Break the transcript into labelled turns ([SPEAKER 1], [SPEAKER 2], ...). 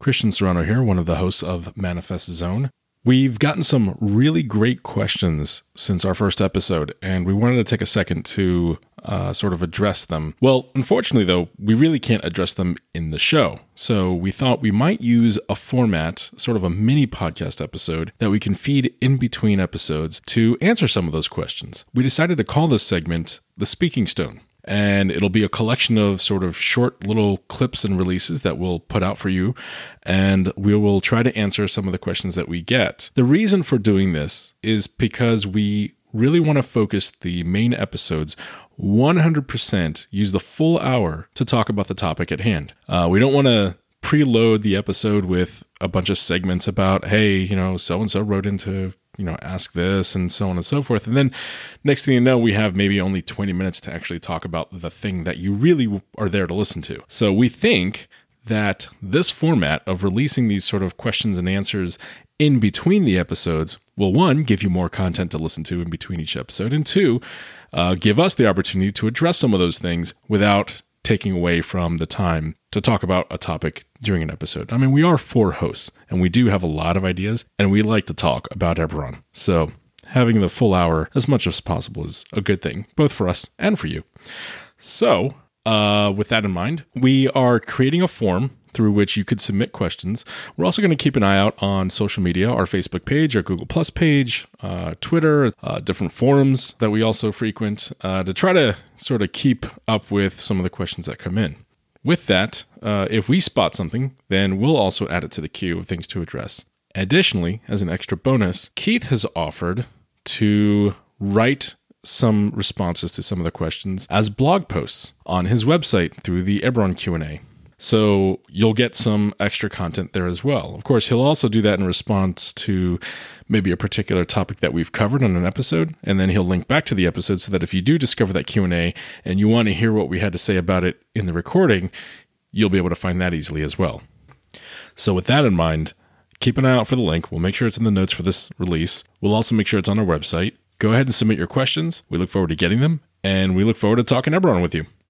[SPEAKER 1] Christian Serrano here, one of the hosts of Manifest Zone. We've gotten some really great questions since our first episode, and we wanted to take a second to uh, sort of address them. Well, unfortunately, though, we really can't address them in the show. So we thought we might use a format, sort of a mini podcast episode, that we can feed in between episodes to answer some of those questions. We decided to call this segment The Speaking Stone and it'll be a collection of sort of short little clips and releases that we'll put out for you and we will try to answer some of the questions that we get. The reason for doing this is because we really want to focus the main episodes 100% use the full hour to talk about the topic at hand. Uh, we don't want to preload the episode with a bunch of segments about, hey, you know, so and so wrote into you know, ask this and so on and so forth. And then next thing you know, we have maybe only 20 minutes to actually talk about the thing that you really are there to listen to. So we think that this format of releasing these sort of questions and answers in between the episodes will one give you more content to listen to in between each episode and two uh, give us the opportunity to address some of those things without taking away from the time to talk about a topic during an episode. I mean, we are four hosts and we do have a lot of ideas and we like to talk about Eberron. So having the full hour as much as possible is a good thing, both for us and for you. So, uh, with that in mind, we are creating a form through which you could submit questions. We're also going to keep an eye out on social media, our Facebook page, our Google Plus page, uh, Twitter, uh, different forums that we also frequent uh, to try to sort of keep up with some of the questions that come in. With that, uh, if we spot something, then we'll also add it to the queue of things to address. Additionally, as an extra bonus, Keith has offered to write some responses to some of the questions as blog posts on his website through the Eberron Q&A. So you'll get some extra content there as well. Of course, he'll also do that in response to maybe a particular topic that we've covered on an episode, and then he'll link back to the episode so that if you do discover that Q&A and you want to hear what we had to say about it in the recording, you'll be able to find that easily as well. So with that in mind, keep an eye out for the link. We'll make sure it's in the notes for this release. We'll also make sure it's on our website. Go ahead and submit your questions. We look forward to getting them, and we look forward to talking Eberron with you.